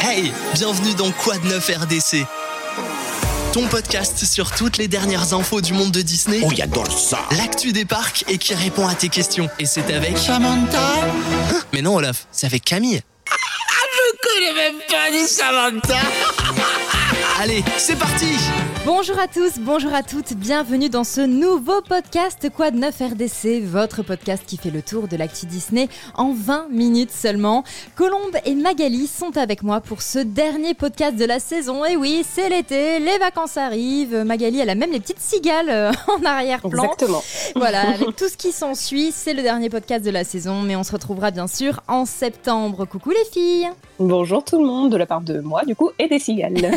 Hey, bienvenue dans Quad 9 RDC. Ton podcast sur toutes les dernières infos du monde de Disney. Oh, j'adore ça L'actu des parcs et qui répond à tes questions. Et c'est avec... Samantha Hein? Mais non Olaf, c'est avec Camille. Je connais même pas dit Samantha Allez, c'est parti Bonjour à tous, bonjour à toutes, bienvenue dans ce nouveau podcast Quad 9 RDC, votre podcast qui fait le tour de l'actu Disney en 20 minutes seulement. Colombe et Magali sont avec moi pour ce dernier podcast de la saison. Et oui, c'est l'été, les vacances arrivent. Magali, elle a même les petites cigales euh, en arrière-plan. Exactement. Voilà, avec tout ce qui s'ensuit, c'est le dernier podcast de la saison, mais on se retrouvera bien sûr en septembre. Coucou les filles Bonjour tout le monde de la part de moi, du coup, et des cigales.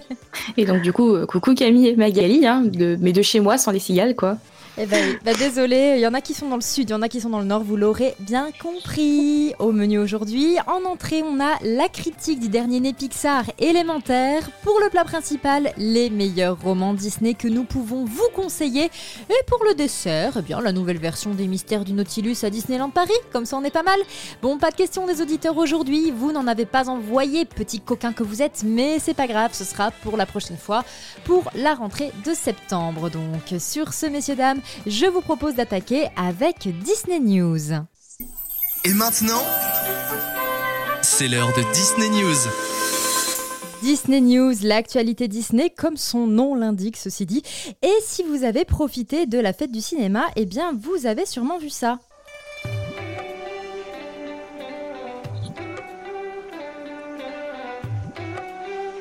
Et donc du coup, euh, coucou Camille et Magali, hein, de, mais de chez moi sans les cigales quoi. Eh ben bah désolé, il y en a qui sont dans le sud, il y en a qui sont dans le nord, vous l'aurez bien compris. Au menu aujourd'hui, en entrée, on a la critique du dernier né Pixar élémentaire. Pour le plat principal, les meilleurs romans Disney que nous pouvons vous conseiller. Et pour le dessert, eh bien la nouvelle version des Mystères du Nautilus à Disneyland Paris, comme ça on est pas mal. Bon, pas de question des auditeurs aujourd'hui, vous n'en avez pas envoyé, petit coquin que vous êtes, mais c'est pas grave, ce sera pour la prochaine fois, pour la rentrée de septembre. Donc sur ce, messieurs, dames, je vous propose d'attaquer avec Disney News. Et maintenant, c'est l'heure de Disney News. Disney News, l'actualité Disney, comme son nom l'indique, ceci dit. Et si vous avez profité de la fête du cinéma, eh bien, vous avez sûrement vu ça.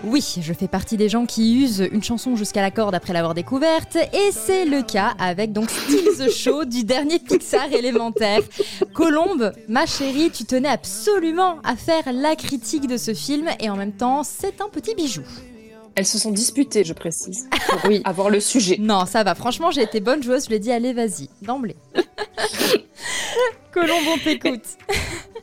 Oui, je fais partie des gens qui usent une chanson jusqu'à la corde après l'avoir découverte, et c'est le cas avec donc Still the Show du dernier Pixar élémentaire. Colombe, ma chérie, tu tenais absolument à faire la critique de ce film, et en même temps, c'est un petit bijou. Elles se sont disputées, je précise, pour oui, avoir le sujet. Non, ça va, franchement, j'ai été bonne joueuse, je lui ai dit, allez, vas-y, d'emblée. Colombe, on t'écoute.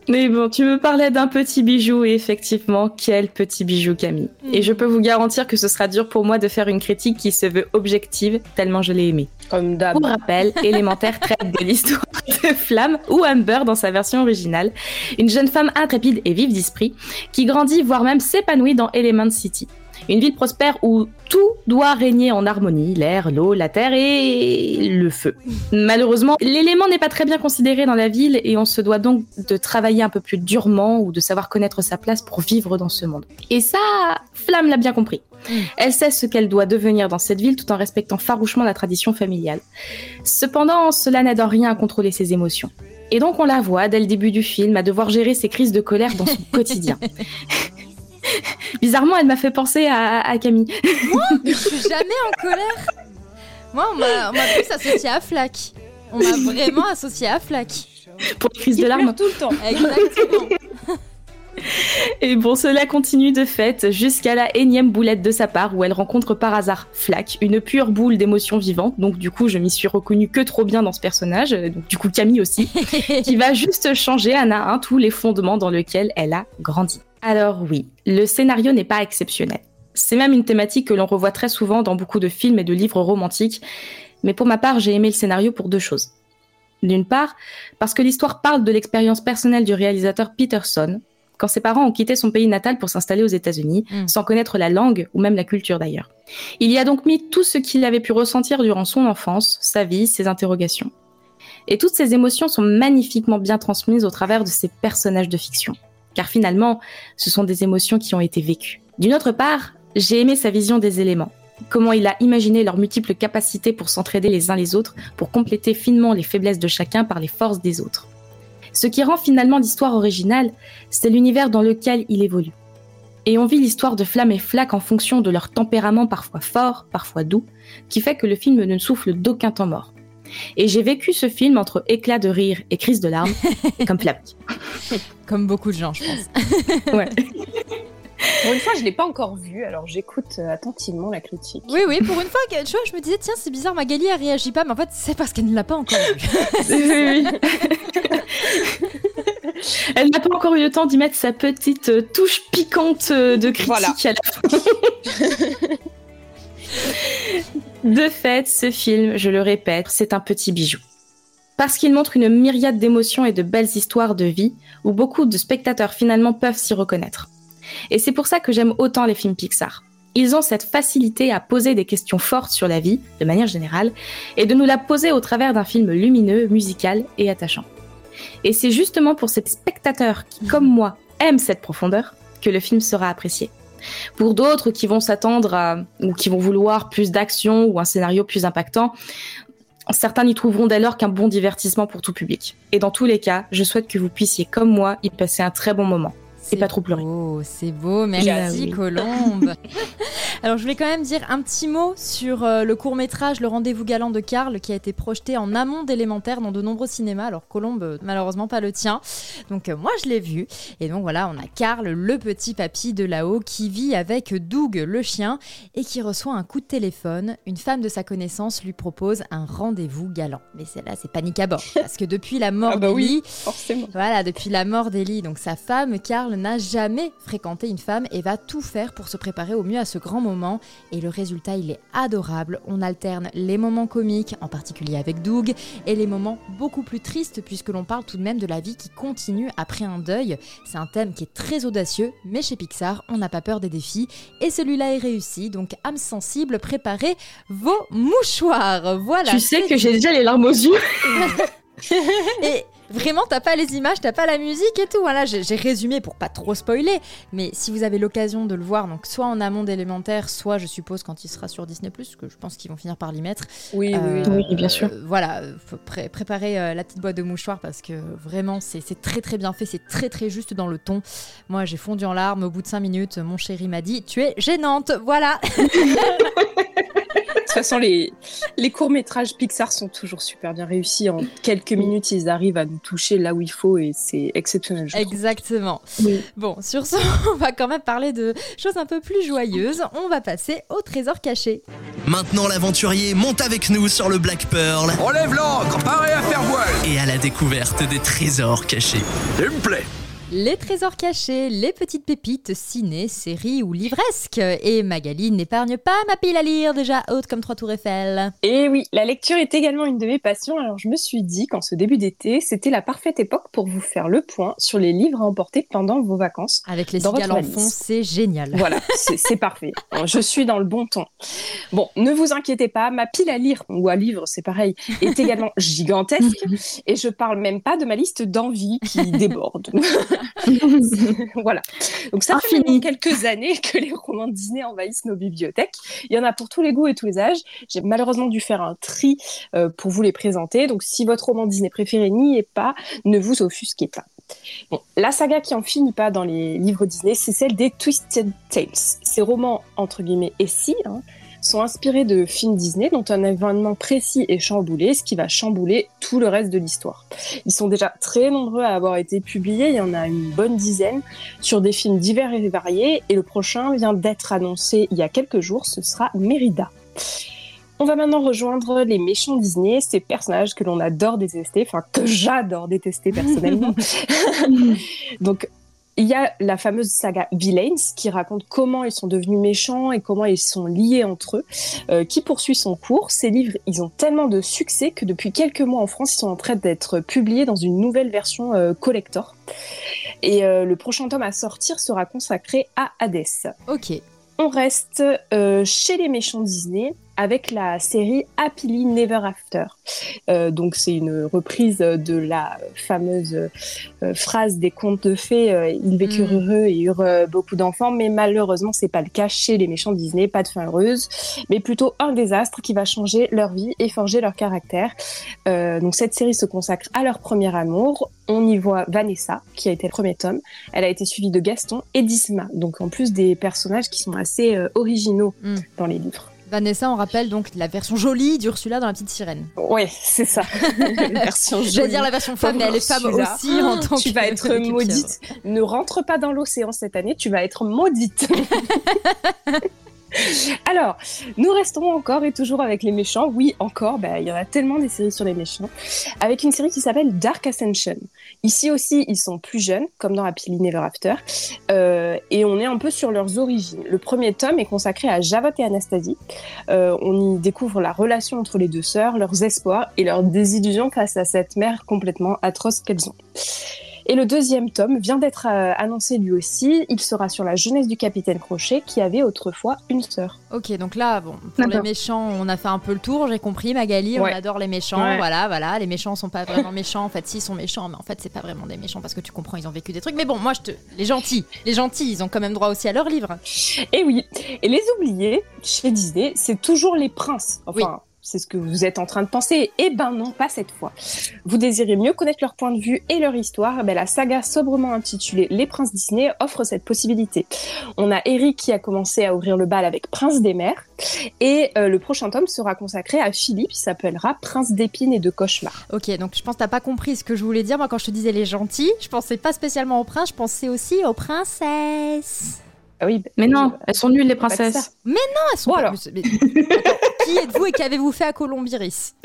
Mais bon, tu me parlais d'un petit bijou et effectivement, quel petit bijou Camille. Et je peux vous garantir que ce sera dur pour moi de faire une critique qui se veut objective tellement je l'ai aimée. Comme d'hab. Pour rappel, Élémentaire traite de l'histoire de Flamme ou Amber dans sa version originale, une jeune femme intrépide et vive d'esprit qui grandit voire même s'épanouit dans Element City. Une ville prospère où tout doit régner en harmonie, l'air, l'eau, la terre et le feu. Malheureusement, l'élément n'est pas très bien considéré dans la ville et on se doit donc de travailler un peu plus durement ou de savoir connaître sa place pour vivre dans ce monde. Et ça, Flamme l'a bien compris. Elle sait ce qu'elle doit devenir dans cette ville tout en respectant farouchement la tradition familiale. Cependant, cela n'aide en rien à contrôler ses émotions. Et donc on la voit dès le début du film à devoir gérer ses crises de colère dans son quotidien. Bizarrement, elle m'a fait penser à, à Camille. Moi, je suis jamais en colère. Moi, on m'a plus associé à Flack. On m'a vraiment associé à Flack. Pour les crises de larmes. tout le temps. Exactement. Et bon, cela continue de fait jusqu'à la énième boulette de sa part où elle rencontre par hasard Flack, une pure boule d'émotions vivantes. Donc du coup, je m'y suis reconnue que trop bien dans ce personnage. Donc du coup, Camille aussi, qui va juste changer à un tous les fondements dans lesquels elle a grandi. Alors oui, le scénario n'est pas exceptionnel. C'est même une thématique que l'on revoit très souvent dans beaucoup de films et de livres romantiques. Mais pour ma part, j'ai aimé le scénario pour deux choses. D'une part, parce que l'histoire parle de l'expérience personnelle du réalisateur Peterson, quand ses parents ont quitté son pays natal pour s'installer aux États-Unis, Mm. sans connaître la langue ou même la culture d'ailleurs. Il y a donc mis tout ce qu'il avait pu ressentir durant son enfance, sa vie, ses interrogations. Et toutes ces émotions sont magnifiquement bien transmises au travers de ces personnages de fiction. Car finalement, ce sont des émotions qui ont été vécues. D'une autre part, j'ai aimé sa vision des éléments. Comment il a imaginé leurs multiples capacités pour s'entraider les uns les autres, pour compléter finement les faiblesses de chacun par les forces des autres. Ce qui rend finalement l'histoire originale, c'est l'univers dans lequel il évolue. Et on vit l'histoire de Flamme et Flack en fonction de leur tempérament parfois fort, parfois doux, qui fait que le film ne souffle d'aucun temps mort. Et j'ai vécu ce film entre éclats de rire et crises de larmes, comme Flack. Comme beaucoup de gens, je pense. Ouais. Pour une fois, je l'ai pas encore vu, alors j'écoute euh, attentivement la critique. Oui, oui, pour une fois, tu vois, je me disais, tiens, c'est bizarre, Magali, elle réagit pas, mais en fait, c'est parce qu'elle ne l'a pas encore vu. Oui, oui. Elle n'a pas encore eu le temps d'y mettre sa petite euh, touche piquante euh, de critique Voilà. à la fin. De fait, ce film, je le répète, c'est un petit bijou. Parce qu'il montre une myriade d'émotions et de belles histoires de vie où beaucoup de spectateurs finalement peuvent s'y reconnaître. Et c'est pour ça que j'aime autant les films Pixar. Ils ont cette facilité à poser des questions fortes sur la vie, de manière générale, et de nous la poser au travers d'un film lumineux, musical et attachant. Et c'est justement pour ces spectateurs qui, comme moi, aiment cette profondeur, que le film sera apprécié. Pour d'autres qui vont s'attendre à, ou qui vont vouloir plus d'action ou un scénario plus impactant, certains n'y trouveront dès lors qu'un bon divertissement pour tout public. Et dans tous les cas, je souhaite que vous puissiez, comme moi, y passer un très bon moment et pas trop pleurer. C'est beau, merci Colombe. Alors je voulais quand même dire un petit mot sur euh, le court métrage Le rendez-vous galant de Karl qui a été projeté en amont d'élémentaire dans de nombreux cinémas. Alors Colombe, euh, malheureusement pas le tien. Donc euh, moi je l'ai vu. Et donc voilà, on a Karl, le petit papy de là-haut, qui vit avec Doug, le chien, et qui reçoit un coup de téléphone. Une femme de sa connaissance lui propose un rendez-vous galant. Mais celle-là, c'est panique à bord. Parce que depuis la mort ah bah d'Ellie, forcément. voilà, depuis la mort d'Ellie, donc sa femme, Karl n'a jamais fréquenté une femme et va tout faire pour se préparer au mieux à ce grand moment. Et le résultat, il est adorable. On alterne les moments comiques, en particulier avec Doug, et les moments beaucoup plus tristes, puisque l'on parle tout de même de la vie qui continue après un deuil. C'est un thème qui est très audacieux, mais chez Pixar, on n'a pas peur des défis. Et celui-là est réussi, donc âme sensible, préparez vos mouchoirs. Voilà. Tu sais que j'ai déjà les larmes aux yeux. et Vraiment, t'as pas les images, t'as pas la musique et tout. Voilà, j'ai résumé pour pas trop spoiler. Mais si vous avez l'occasion de le voir, donc soit en amont d'élémentaire, soit je suppose quand il sera sur Disney, que je pense qu'ils vont finir par l'y mettre. Oui, oui, oui, bien sûr. Euh, voilà, faut préparer euh, la petite boîte de mouchoirs parce que vraiment, c'est très très bien fait, c'est très très juste dans le ton. Moi, j'ai fondu en larmes au bout de 5 minutes. Mon chéri m'a dit Tu es gênante, voilà. De toute façon, les, les courts-métrages Pixar sont toujours super bien réussis. En quelques minutes, ils arrivent à nous toucher là où il faut et c'est exceptionnel. Exactement. Bon, sur ce, on va quand même parler de choses un peu plus joyeuses. On va passer au trésor caché. Maintenant, l'aventurier monte avec nous sur le Black Pearl. Relève l'ancre, paré à faire voile. Et à la découverte des trésors cachés. Il me plaît. Les trésors cachés, les petites pépites, ciné, séries ou livresques. Et Magali n'épargne pas ma pile à lire, déjà haute comme trois tours Eiffel. Et oui, la lecture est également une de mes passions, alors je me suis dit qu'en ce début d'été, c'était la parfaite époque pour vous faire le point sur les livres à emporter pendant vos vacances. Avec les cigales en fond, c'est génial. Voilà, c'est parfait. Je suis dans le bon ton. Bon, ne vous inquiétez pas, ma pile à lire, ou à livre, c'est pareil, est également gigantesque. Et je parle même pas de ma liste d'envie qui déborde. voilà. Donc ça fait quelques années que les romans Disney envahissent nos bibliothèques. Il y en a pour tous les goûts et tous les âges. J'ai malheureusement dû faire un tri euh, pour vous les présenter. Donc si votre roman Disney préféré n'y est pas, ne vous offusquez pas. Bon, la saga qui en finit pas dans les livres Disney, c'est celle des Twisted Tales. Ces romans, entre guillemets, et si, hein, sont inspirés de films Disney dont un événement précis est chamboulé, ce qui va chambouler tout le reste de l'histoire. Ils sont déjà très nombreux à avoir été publiés, il y en a une bonne dizaine, sur des films divers et variés, et le prochain vient d'être annoncé il y a quelques jours, ce sera Mérida. On va maintenant rejoindre les méchants Disney, ces personnages que l'on adore détester, enfin que j'adore détester personnellement. Donc il y a la fameuse saga Villains qui raconte comment ils sont devenus méchants et comment ils sont liés entre eux, euh, qui poursuit son cours. Ces livres, ils ont tellement de succès que depuis quelques mois en France, ils sont en train d'être publiés dans une nouvelle version euh, collector. Et euh, le prochain tome à sortir sera consacré à Hades. Ok. On reste chez les méchants Disney avec la série Happily Never After. Euh, donc c'est une reprise de la fameuse euh, phrase des contes de fées euh, ils vécurent mm. heureux et eurent beaucoup d'enfants, mais malheureusement c'est pas le cas chez les méchants Disney, pas de fin heureuse, mais plutôt un désastre qui va changer leur vie et forger leur caractère. donc cette série se consacre à leur premier amour. On y voit Vanessa qui a été le premier tome. Elle a été suivie de Gaston et d'Isma, donc en plus des personnages qui sont assez originaux mm. dans les livres. Vanessa, on rappelle donc la version jolie d'Ursula dans La Petite Sirène. Oui, c'est ça. la version jolie. Je vais dire la version femme, mais elle est femme aussi en tant Tu vas être maudite. Ne rentre pas dans l'océan cette année, tu vas être maudite. Alors, nous restons encore et toujours avec les méchants. Oui, encore, bah, il y en a tellement des séries sur les méchants. Avec une série qui s'appelle Dark Ascension. Ici aussi, ils sont plus jeunes, comme dans Happily Never After. Euh, et on est un peu sur leurs origines. Le premier tome est consacré à Javot et Anastasie. Euh, on y découvre la relation entre les deux sœurs, leurs espoirs et leurs désillusions face à cette mère complètement atroce qu'elles ont. Et le deuxième tome vient d'être euh, annoncé lui aussi. Il sera sur la jeunesse du capitaine Crochet qui avait autrefois une sœur. Ok, donc là, bon, pour les méchants, on a fait un peu le tour, j'ai compris, Magali, on adore les méchants, voilà, voilà, les méchants sont pas vraiment méchants, en fait, si, ils sont méchants, mais en fait, c'est pas vraiment des méchants parce que tu comprends, ils ont vécu des trucs. Mais bon, moi, je te. Les gentils, les gentils, ils ont quand même droit aussi à leurs livres. Et oui, et les oubliés, chez Disney, c'est toujours les princes. Enfin, c'est ce que vous êtes en train de penser. Eh ben non, pas cette fois. Vous désirez mieux connaître leur point de vue et leur histoire ben La saga sobrement intitulée Les Princes Disney offre cette possibilité. On a Eric qui a commencé à ouvrir le bal avec Prince des Mers et euh, le prochain tome sera consacré à Philippe, il s'appellera Prince d'épines et de cauchemar. Ok, donc je pense que t'as pas compris ce que je voulais dire. Moi, quand je te disais les gentils, je pensais pas spécialement aux princes, je pensais aussi aux princesses. Ah oui, mais non, elles sont nulles les princesses. Mais non, elles sont pas... qui êtes-vous et qu'avez-vous fait à Colombiris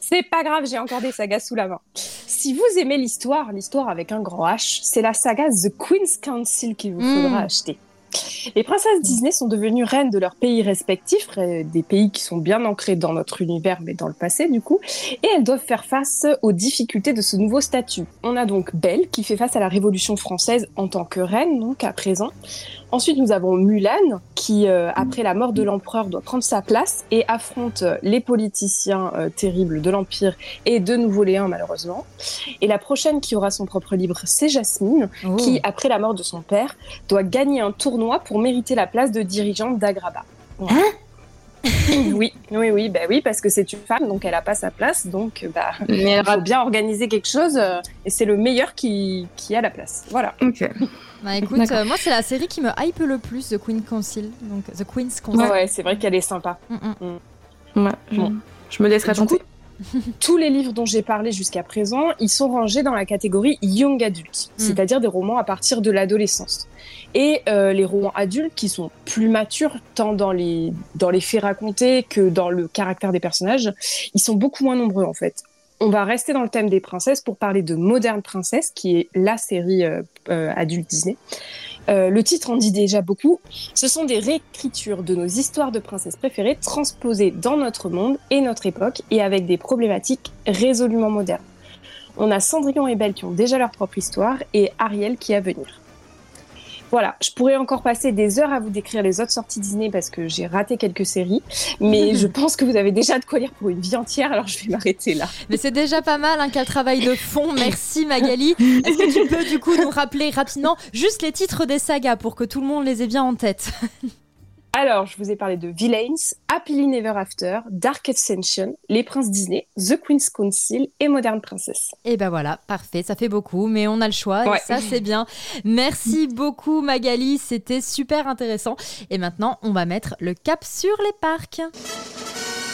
C'est pas grave, j'ai encore des sagas sous la main. Si vous aimez l'histoire, l'histoire avec un grand H, c'est la saga The Queen's Council qu'il vous faudra hmm. acheter. Les princesses Disney sont devenues reines de leurs pays respectifs, des pays qui sont bien ancrés dans notre univers, mais dans le passé du coup, et elles doivent faire face aux difficultés de ce nouveau statut. On a donc Belle qui fait face à la Révolution française en tant que reine, donc à présent. Ensuite, nous avons Mulan, qui, euh, après la mort de l'empereur, doit prendre sa place et affronte les politiciens euh, terribles de l'Empire et de Nouveau Léon, malheureusement. Et la prochaine qui aura son propre livre, c'est Jasmine, oh. qui, après la mort de son père, doit gagner un tournoi pour mériter la place de dirigeante d'Agraba. Hein? oui, oui, oui, bah oui, parce que c'est une femme, donc elle n'a pas sa place, donc bah, Mais elle faut bien organiser quelque chose, euh, et c'est le meilleur qui, qui a la place. Voilà. Ok. Bah écoute, euh, moi c'est la série qui me hype le plus, The Queen Council. Donc The Queen's Council. Ouais, c'est vrai qu'elle est sympa. Mm, mm. Mm. Ouais, je, me laisserai tenter. Tous les livres dont j'ai parlé jusqu'à présent, ils sont rangés dans la catégorie young adult, c'est-à-dire des romans à partir de l'adolescence. Et euh, les romans adultes qui sont plus matures, tant dans les, dans les faits racontés que dans le caractère des personnages, ils sont beaucoup moins nombreux en fait. On va rester dans le thème des princesses pour parler de Modern Princess, qui est la série euh, euh, adulte Disney. Euh, le titre en dit déjà beaucoup. Ce sont des réécritures de nos histoires de princesses préférées transposées dans notre monde et notre époque et avec des problématiques résolument modernes. On a Cendrillon et Belle qui ont déjà leur propre histoire et Ariel qui est à venir. Voilà, je pourrais encore passer des heures à vous décrire les autres sorties Disney parce que j'ai raté quelques séries, mais je pense que vous avez déjà de quoi lire pour une vie entière, alors je vais m'arrêter là. Mais c'est déjà pas mal, hein, quel travail de fond. Merci Magali. Est-ce que tu peux du coup nous rappeler rapidement juste les titres des sagas pour que tout le monde les ait bien en tête? Alors, je vous ai parlé de Villains, Happily Never After, Dark Ascension, Les Princes Disney, The Queen's Council et Modern Princess. Et ben voilà, parfait, ça fait beaucoup, mais on a le choix, et ça c'est bien. Merci beaucoup Magali, c'était super intéressant. Et maintenant, on va mettre le cap sur les parcs.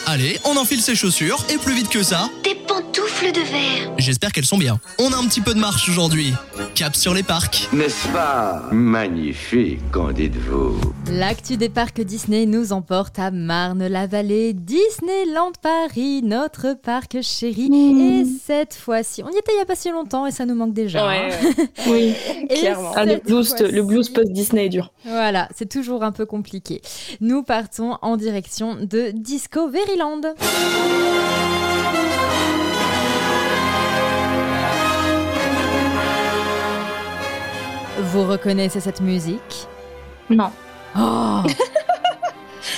Allez, on enfile ses chaussures et plus vite que ça. Des pantoufles de verre. J'espère qu'elles sont bien. On a un petit peu de marche aujourd'hui. Cap sur les parcs. N'est-ce pas magnifique, qu'en dites-vous? L'actu des parcs Disney nous emporte à Marne-la-Vallée, Disneyland Paris, notre parc chéri. Mmh. Et cette fois-ci, on y était il n'y a pas si longtemps et ça nous manque déjà. Ouais, hein. oui, clairement. Ah, le blues, le blues post-Disney est dur. Voilà, c'est toujours un peu compliqué. Nous partons en direction de Vous reconnaissez cette musique? Non. Oh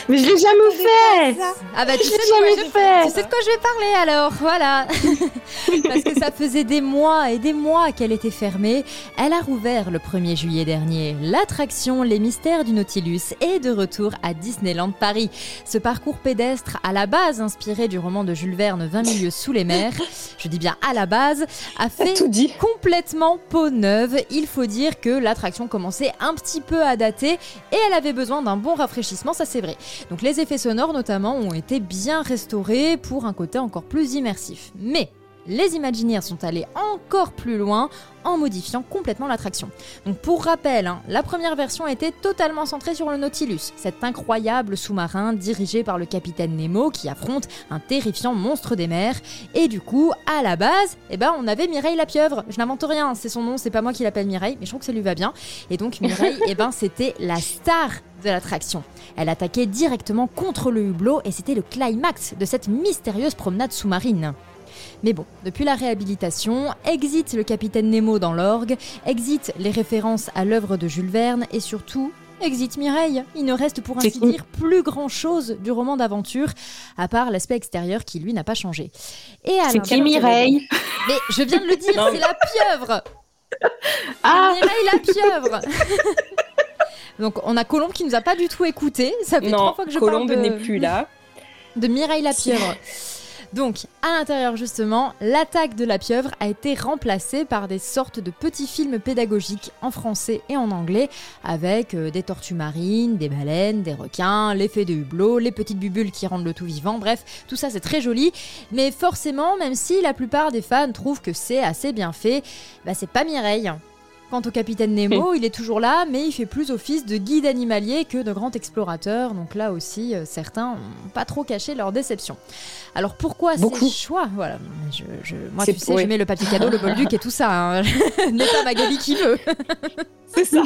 Mais je l'ai jamais fait Ah bah tu sais, de quoi tu sais de quoi je vais parler alors, voilà Parce que ça faisait des mois et des mois qu'elle était fermée. Elle a rouvert le 1er juillet dernier. L'attraction Les Mystères du Nautilus est de retour à Disneyland Paris. Ce parcours pédestre, à la base inspiré du roman de Jules Verne 20 milieux sous les mers, je dis bien à la base, a fait complètement peau neuve. Il faut dire que l'attraction commençait un petit peu à dater et elle avait besoin d'un bon rafraîchissement, ça c'est vrai. Donc les effets sonores notamment ont été bien restaurés pour un côté encore plus immersif. Mais les Imagineers sont allés encore plus loin en modifiant complètement l'attraction. Donc pour rappel, hein, la première version était totalement centrée sur le Nautilus, cet incroyable sous-marin dirigé par le capitaine Nemo qui affronte un terrifiant monstre des mers. Et du coup, à la base, eh ben, on avait Mireille la pieuvre. Je n'invente rien, c'est son nom, c'est pas moi qui l'appelle Mireille, mais je trouve que ça lui va bien. Et donc Mireille, eh ben, c'était la star de l'attraction. Elle attaquait directement contre le hublot et c'était le climax de cette mystérieuse promenade sous-marine. Mais bon, depuis la réhabilitation, exit le capitaine Nemo dans l'orgue, exit les références à l'œuvre de Jules Verne et surtout Exit Mireille. Il ne reste pour ainsi dire plus grand chose du roman d'aventure, à part l'aspect extérieur qui lui n'a pas changé. Et C'est qui Mireille Mais je viens de le dire, c'est la pieuvre Ah Mireille la pieuvre Donc on a Colombe qui nous a pas du tout écouté. Ça fait trois fois que je Colombe parle de... n'est plus là. De Mireille la pieuvre. Donc, à l'intérieur justement, l'attaque de la pieuvre a été remplacée par des sortes de petits films pédagogiques en français et en anglais, avec euh, des tortues marines, des baleines, des requins, l'effet de hublot, les petites bubules qui rendent le tout vivant, bref, tout ça c'est très joli, mais forcément, même si la plupart des fans trouvent que c'est assez bien fait, bah c'est pas Mireille. Quant au capitaine Nemo, il est toujours là, mais il fait plus office de guide animalier que de grand explorateur. Donc là aussi, euh, certains n'ont pas trop caché leur déception. Alors pourquoi ces choix? Voilà, je, moi tu sais, je mets le papier cadeau, le bolduc et tout ça. Hein. N'est pas Magali qui veut. C'est ça.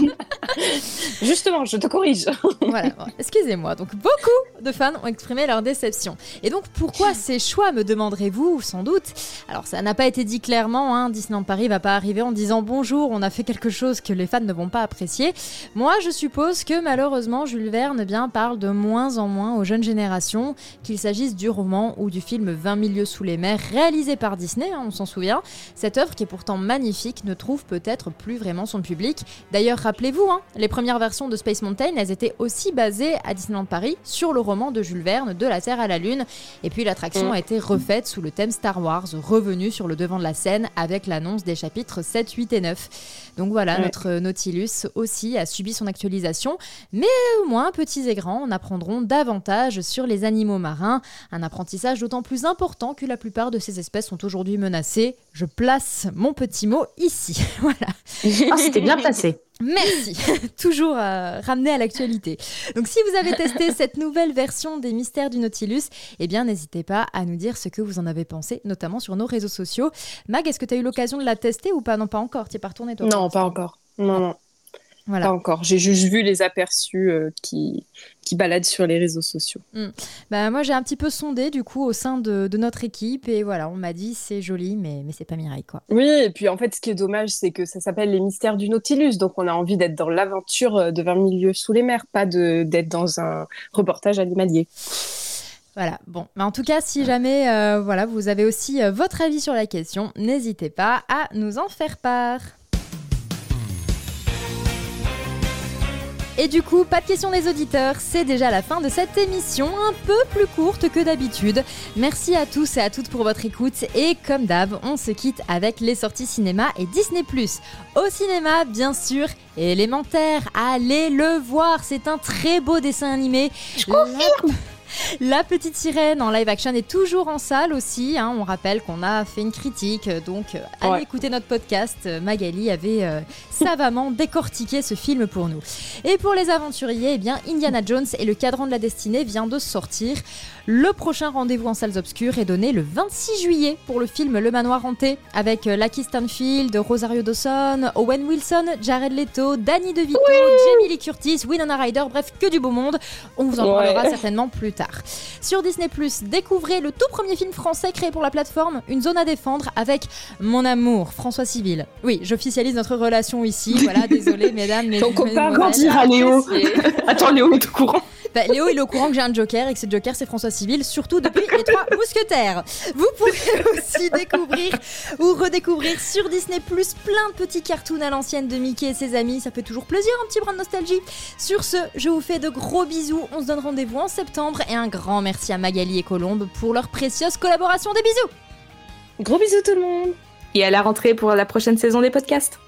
Justement, je te corrige. voilà, excusez-moi. Donc beaucoup de fans ont exprimé leur déception. Et donc pourquoi ces choix, me demanderez-vous, sans doute Alors ça n'a pas été dit clairement. Hein. Disneyland Paris va pas arriver en disant bonjour, on a fait quelque chose que les fans ne vont pas apprécier. Moi, je suppose que malheureusement, Jules Verne eh bien, parle de moins en moins aux jeunes générations, qu'il s'agisse du roman ou du film 20 milieux sous les mers, réalisé par Disney, hein, on s'en souvient. Cette œuvre, qui est pourtant magnifique, ne trouve peut-être plus vraiment son public. D'ailleurs, rappelez-vous, hein, les premières versions de Space Mountain, elles étaient aussi basées à Disneyland Paris sur le roman de Jules Verne, De la Terre à la Lune. Et puis l'attraction mm. a été refaite sous le thème Star Wars, revenu sur le devant de la scène avec l'annonce des chapitres 7, 8 et 9. Donc voilà, notre Nautilus aussi a subi son actualisation, mais au moins, petits et grands en apprendront davantage sur les animaux marins, un apprentissage d'autant plus important que la plupart de ces espèces sont aujourd'hui menacées. Je place mon petit mot ici. voilà. Ah, c'était bien placé. Merci, toujours euh, ramené à l'actualité. Donc si vous avez testé cette nouvelle version des mystères du Nautilus, eh bien n'hésitez pas à nous dire ce que vous en avez pensé, notamment sur nos réseaux sociaux. Mag, est-ce que tu as eu l'occasion de la tester ou pas? Non, pas encore, tu es pas retourné toi? Non, pas encore. Non, non. Pas encore. J'ai juste vu les aperçus euh, qui, qui baladent sur les réseaux sociaux. Hmm. Bah, moi, j'ai un petit peu sondé du coup au sein de, notre équipe et voilà, on m'a dit c'est joli, mais, mais c'est pas Mireille quoi. Oui, et puis en fait, ce qui est dommage, c'est que ça s'appelle Les Mystères du Nautilus, donc on a envie d'être dans l'aventure euh, de 20 milieux sous les mers, pas d'être dans un reportage animalier. Voilà, bon, mais en tout cas, si jamais euh, voilà, vous avez aussi votre avis sur la question, n'hésitez pas à nous en faire part. Et du coup, pas de questions des auditeurs, c'est déjà la fin de cette émission, un peu plus courte que d'habitude. Merci à tous et à toutes pour votre écoute et comme d'hab, on se quitte avec les sorties cinéma et Disney ⁇ Au cinéma, bien sûr, élémentaire, allez le voir, c'est un très beau dessin animé. Je confirme la petite sirène en live action est toujours en salle aussi. Hein. On rappelle qu'on a fait une critique, donc euh, allez écouter notre podcast. Magali avait euh, savamment décortiqué ce film pour nous. Et pour les aventuriers, eh bien Indiana Jones et le cadran de la destinée vient de sortir. Le prochain rendez-vous en salles obscures est donné le 26 juillet pour le film Le Manoir hanté avec euh, Lucky Stanfield, Rosario Dawson, Owen Wilson, Jared Leto, Danny DeVito, Jamie Lee Curtis, Winona Ryder, bref, que du beau monde. On vous en parlera certainement plus tard. Sur Disney+, découvrez le tout premier film français créé pour la plateforme, Une zone à défendre avec Mon amour, François Civil. Oui, j'officialise notre relation ici. Voilà, désolé mesdames, mais Ton copain à Léo. Attends, Léo est au courant. Bah, Léo, il est au courant que j'ai un Joker et que ce Joker, c'est François Civil, surtout depuis Les Trois Mousquetaires. Vous pourrez aussi découvrir ou redécouvrir sur Disney Plus plein de petits cartoons à l'ancienne de Mickey et ses amis. Ça fait toujours plaisir, un petit brin de nostalgie. Sur ce, je vous fais de gros bisous. On se donne rendez-vous en septembre et un grand merci à Magali et Colombe pour leur précieuse collaboration. Des bisous. Gros bisous tout le monde. Et à la rentrée pour la prochaine saison des podcasts.